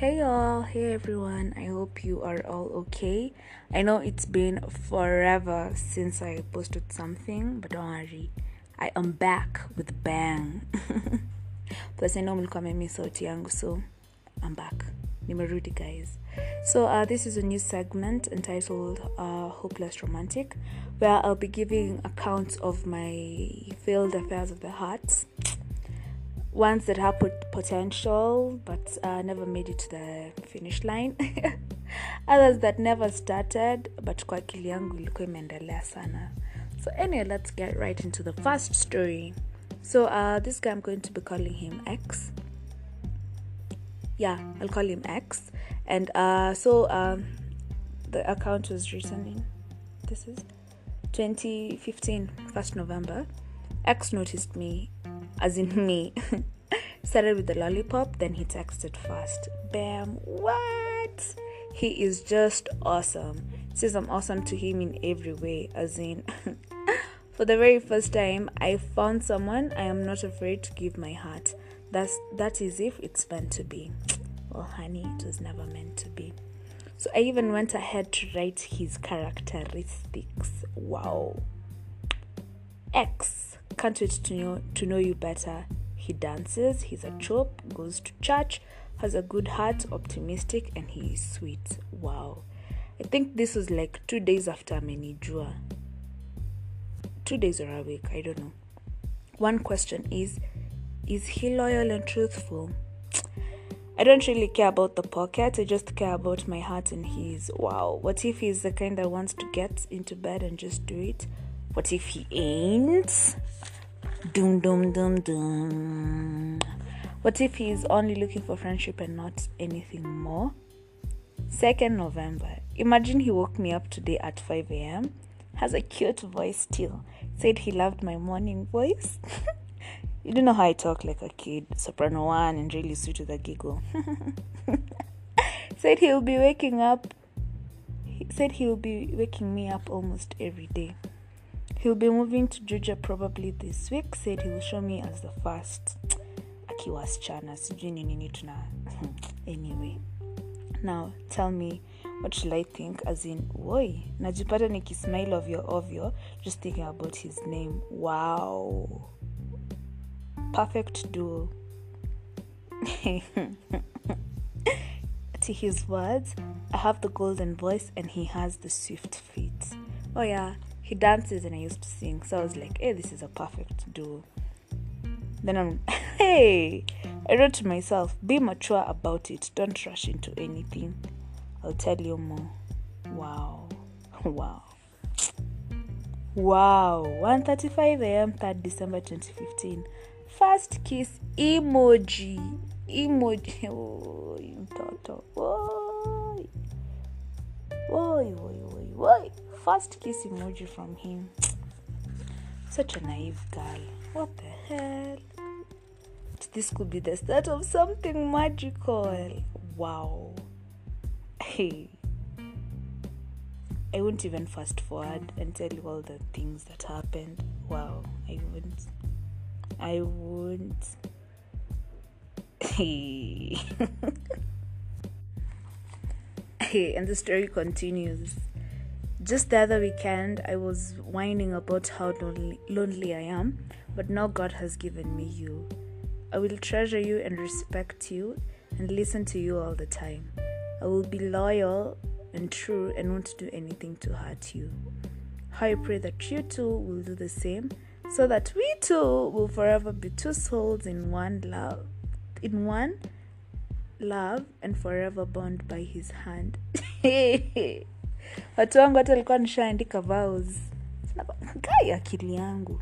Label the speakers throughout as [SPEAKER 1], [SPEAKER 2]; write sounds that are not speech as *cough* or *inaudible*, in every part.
[SPEAKER 1] Hey y'all, hey everyone. I hope you are all okay. I know it's been forever since I posted something, but don't worry. I am back with bang. *laughs* Plus I know mlikuwa mmemiss yangu, so I'm back. Nimerudi guys. So uh, this is a new segment entitled uh, Hopeless Romantic, where I'll be giving accounts of my failed affairs of the heart ones that have pot- potential but uh, never made it to the finish line. *laughs* Others that never started but kwa akili yangu ilikuwa imeendelea sana. So anyway let's get right into the first story. So uh, this guy i'm going to be calling him x. Yeah i'll call him x. And uh, so um, the account was written in this is 2015 1st november. X noticed me as in me. *laughs* Started with the lollipop, then he texted first. Bam, what? He is just awesome. Says I'm awesome to him in every way, as in. *laughs* For the very first time, I found someone I am not afraid to give my heart. That's that is if it's meant to be. *tsk* Well, honey, it was never meant to be. So I even went ahead to write his characteristics. Wow. X can't wait to know to know you better. He dances, he's a chop, goes to church, has a good heart, optimistic, and he is sweet. Wow. I think this was like two days after amenijua. Two days or a week, I don't know. One question is Is he loyal and truthful? I don't really care about the pocket, I just care about my heart and his. Wow. What if he's the kind that wants to get into bed and just do it? What if he ain't? Doom, doom, doom, doom. What if he's only looking for friendship and not anything more? 2nd November. Imagine he woke me up today at 5 a.m. Has a cute voice still. Said he loved my morning voice. *laughs* you don't know how I talk like a kid, soprano one, and really sweet with a giggle. *laughs* said he'll be waking up. He said he'll be waking me up almost every day. He'll be moving to Georgia probably this week. Said he will show me as the first. Akiwa wasichana, sijui ni nini *laughs* anyway, now tell me what should I think? As in, woi, najipata nikismile ovyo ovyo, just thinking about his name. Wow, perfect duo. *laughs* to his words, I have the golden voice and he has the swift feet. Oh yeah, he dances and I used to sing. So I was like, hey, this is a perfect duo. Then I'm, *laughs* hey, I wrote to myself, be mature about it. Don't rush into anything. I'll tell you more. Wow. *laughs* Wow. Wow. 1.35 a.m. 3rd December 2015. First kiss emoji. Emoji. *laughs* Oh, mtoto. Woi. Woi, woi, woi, woi first kiss emoji from him. Such a naive girl. What the hell? This could be the start of something magical. Wow. Hey. I won't even fast forward and tell you all the things that happened. Wow. I won't. I won't. Hey. *laughs* hey, and the story continues. Just the other weekend, I was whining about how lonely, lonely I am, but now God has given me you. I will treasure you and respect you and listen to you all the time. I will be loyal and true and won't do anything to hurt you. I pray that you too will do the same so that we too will forever be two souls in one love, in one love and forever bound by his hand. *laughs* watu wangu hata alikuwa nishaandika vows. Gai akili yangu.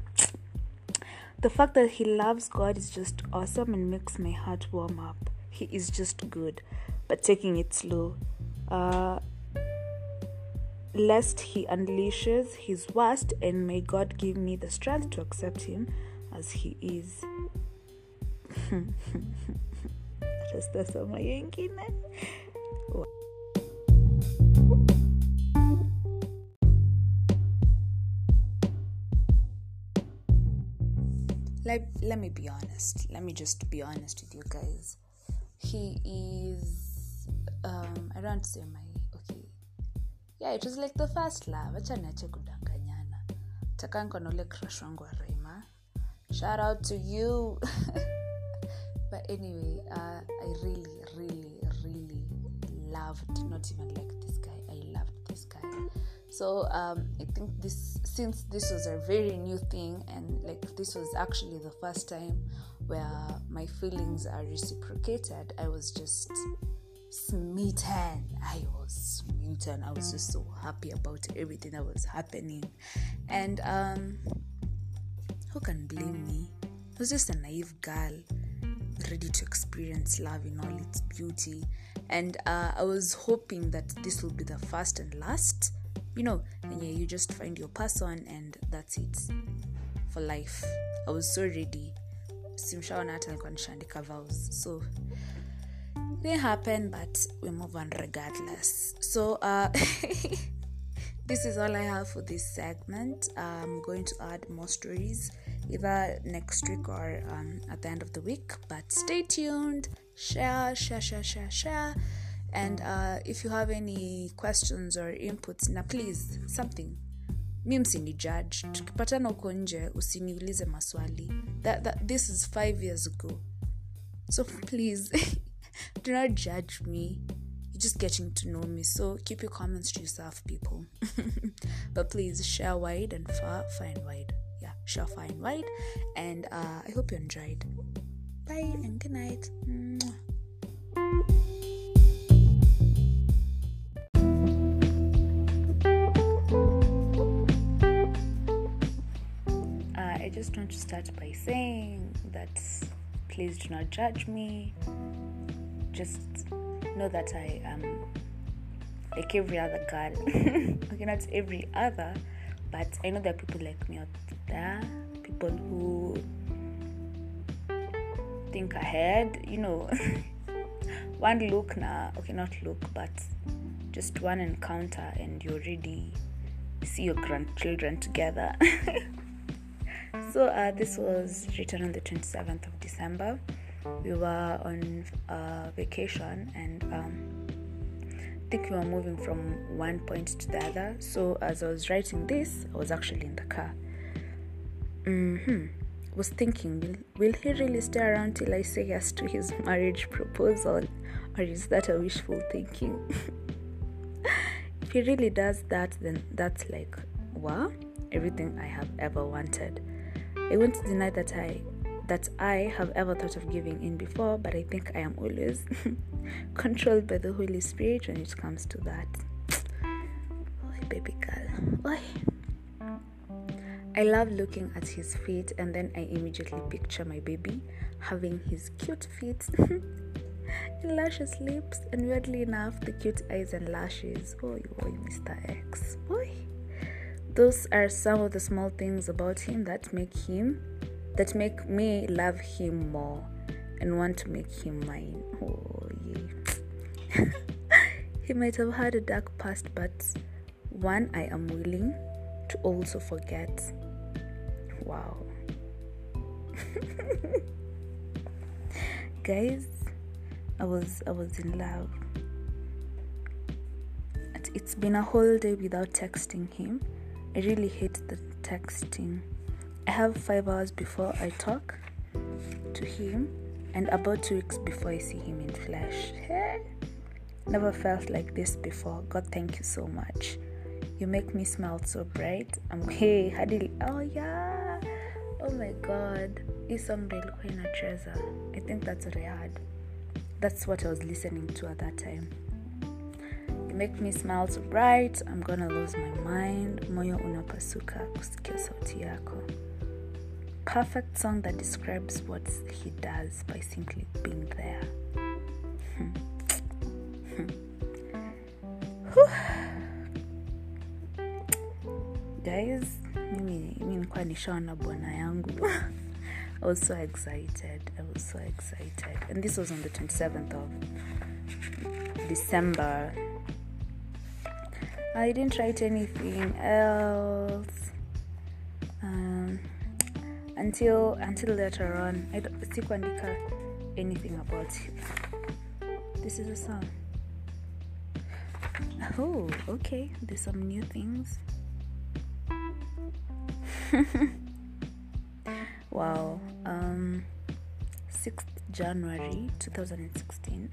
[SPEAKER 1] The fact that he loves god is just awesome and makes my heart warm up. He is just good but taking it slow. Uh, lest he unleashes his worst and may god give me the strength to accept him as he is. *laughs* Tastasoma yengine let, let me be honest. Let me just be honest with you guys. He is um, i don't say my okay. Yeah it was like the first love. Acha niache kudanganyana. Takanko na ule crush wangu wa raima shout out to you. *laughs* But anyway uh, i really really really loved not even like this so um, i think this since this was a very new thing and like this was actually the first time where my feelings are reciprocated i was just smitten. I was smitten. I was just so happy about everything that was happening. And um who can blame me? I was just a naive girl ready to experience love in all its beauty. And uh, i was hoping that this will be the first and last you know and yeah you just find your person and that's it for life. I was so ready. Simshaona hata nilikuwa nishaandika vows. So it didn't happen but we move on regardless. So uh *laughs* this is all i have for this segment. I'm going to add more stories either next week or um, at the end of the week but stay tuned. Share share share share share and uh, if you have any questions or inputs na please something. Mi msini judge. Tukipatana huko nje usiniulize maswali. That, that, this is five years ago. So *laughs* please *laughs* do not judge me. You're just getting to know me. So keep your comments to yourself people. *laughs* But please share wide and far far and wide. Yeah share far and wide. And uh, i hope you enjoyed. Bye and good night. Mwah. Just want to start by saying that please do not judge me. Just know that I am like every other girl. *laughs* okay, not every other, but I know there are people like me out there. People who think ahead, you know. *laughs* one look now, okay, not look, but just one encounter, and you already see your grandchildren together. *laughs* So uh, this was written on the 27th of December. We were on uh, vacation and um, I think we were moving from one point to the other. So as I was writing this, I was actually in the car. hmm Was thinking, will, will he really stay around till I say yes to his *laughs* marriage proposal, or is that a wishful thinking? *laughs* if he really does that, then that's like, wow, everything I have ever wanted. I won't deny that I that I have ever thought of giving in before, but I think I am always *laughs* controlled by the Holy Spirit when it comes to that. Oh, baby girl. Oi. I love looking at his feet and then I immediately picture my baby having his cute feet, *laughs* luscious lips, and weirdly enough, the cute eyes and lashes. Oi, oi, Mr. X. Oi those are some of the small things about him that make him that make me love him more and want to make him mine. Oh yeah. *laughs* He might have had a dark past but one i am willing to also forget. Wow. *laughs* Guys i was i was in love. It's been a whole day without texting him I really hate the texting. I have five hours before I talk to him and about two weeks before I see him in flesh. Hey, never felt like this before. God, thank you so much. You make me smile so bright. I'm hey, hadi oh yeah. Oh my god. Hii song ndio ilikuwa inacheza. I think that's what I had. That's what I was listening to at that time. Make me smile so bright i'm gonna lose my mind. Moyo unapasuka kusikia sauti yako. Perfect song that describes what he does by simply being there. Hmm. Hmm. guys mimi mi nikuwa nishaona bwana yangu. *laughs* I was so excited. I was so excited. And this was on the 27th of december I didn't write anything else um, until until later on. I sikuandika anything about it. This is a song. Oh, okay. There's some new things. *laughs* wow. Um 6th January 2016.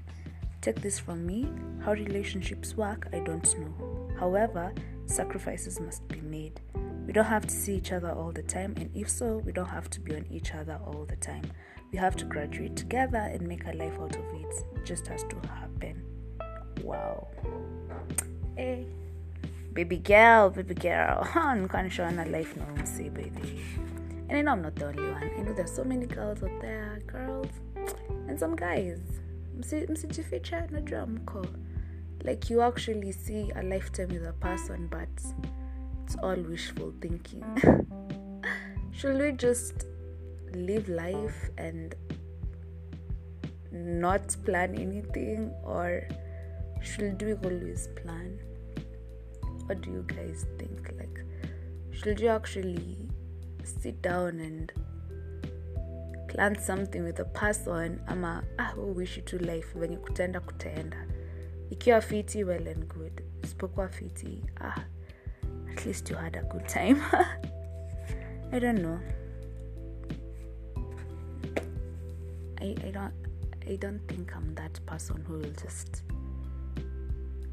[SPEAKER 1] Take this from me. How relationships work, I don't know. However, sacrifices must be made. We don't have to see each other all the time, and if so, we don't have to be on each other all the time. We have to graduate together and make a life out of it. It just has to happen. Wow. Hey. Baby girl, baby girl. I'm kind of showing a life now, say baby. And I know I'm not the only one. I know there's so many girls out there, girls, and some guys. I'm Msijificha najua mko. Like you actually see a lifetime with a person, but it's all wishful thinking. *laughs* Should we just live life and not plan anything, or should we always plan? What do you guys think? Like, should you actually sit down and plan something with a person ama ah, uishi tu life venye kutenda kutaenda ikiwa fiti well and good isipokuwa fiti ah, at least you had a good time *laughs* i don't know I, I don't I don't think I'm that person who will just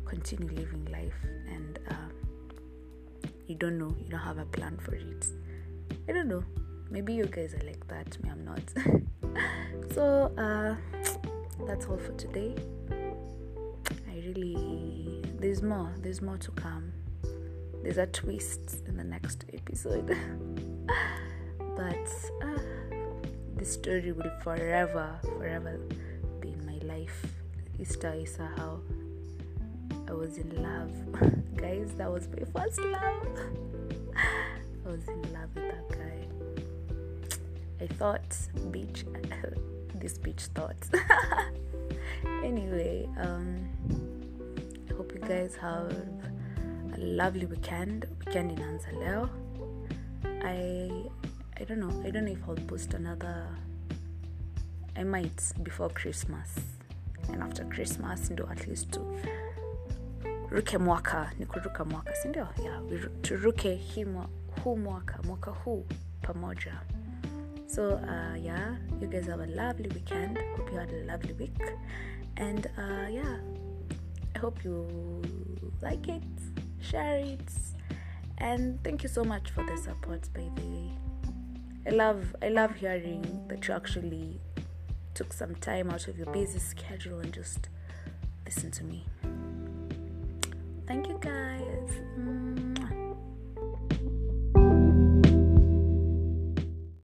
[SPEAKER 1] continue living life and uh, you don't know, you don't have a plan for it. I don't know. Maybe you guys are like that. Me, I'm not. *laughs* so uh, that's all for today. Really there's more. There's more to come. There's a twist in the next episode. *laughs* but uh, this story will forever, forever be in my life. Easter is how I was in love. *laughs* Guys, that was my first love. *laughs* I was in love with that guy. I thought beach this bitch thought anyway, um hope you guys have a lovely weekend. Weekend in Anzaleo. I I don't know. I don't know if I'll post another I might before Christmas. And after Christmas ndo at least to ruke mwaka ni kuruka mwaka sindio yeah, turuke hii huu mwaka mwaka huu pamoja so uh, yeah you guys have a lovely weekend hope you had a lovely week and uh, yeah hope you like it share it and thank you so much for the support by the way. I love i love hearing that you actually took some time out of your busy schedule and just listen to me. Thank you guys. Mm.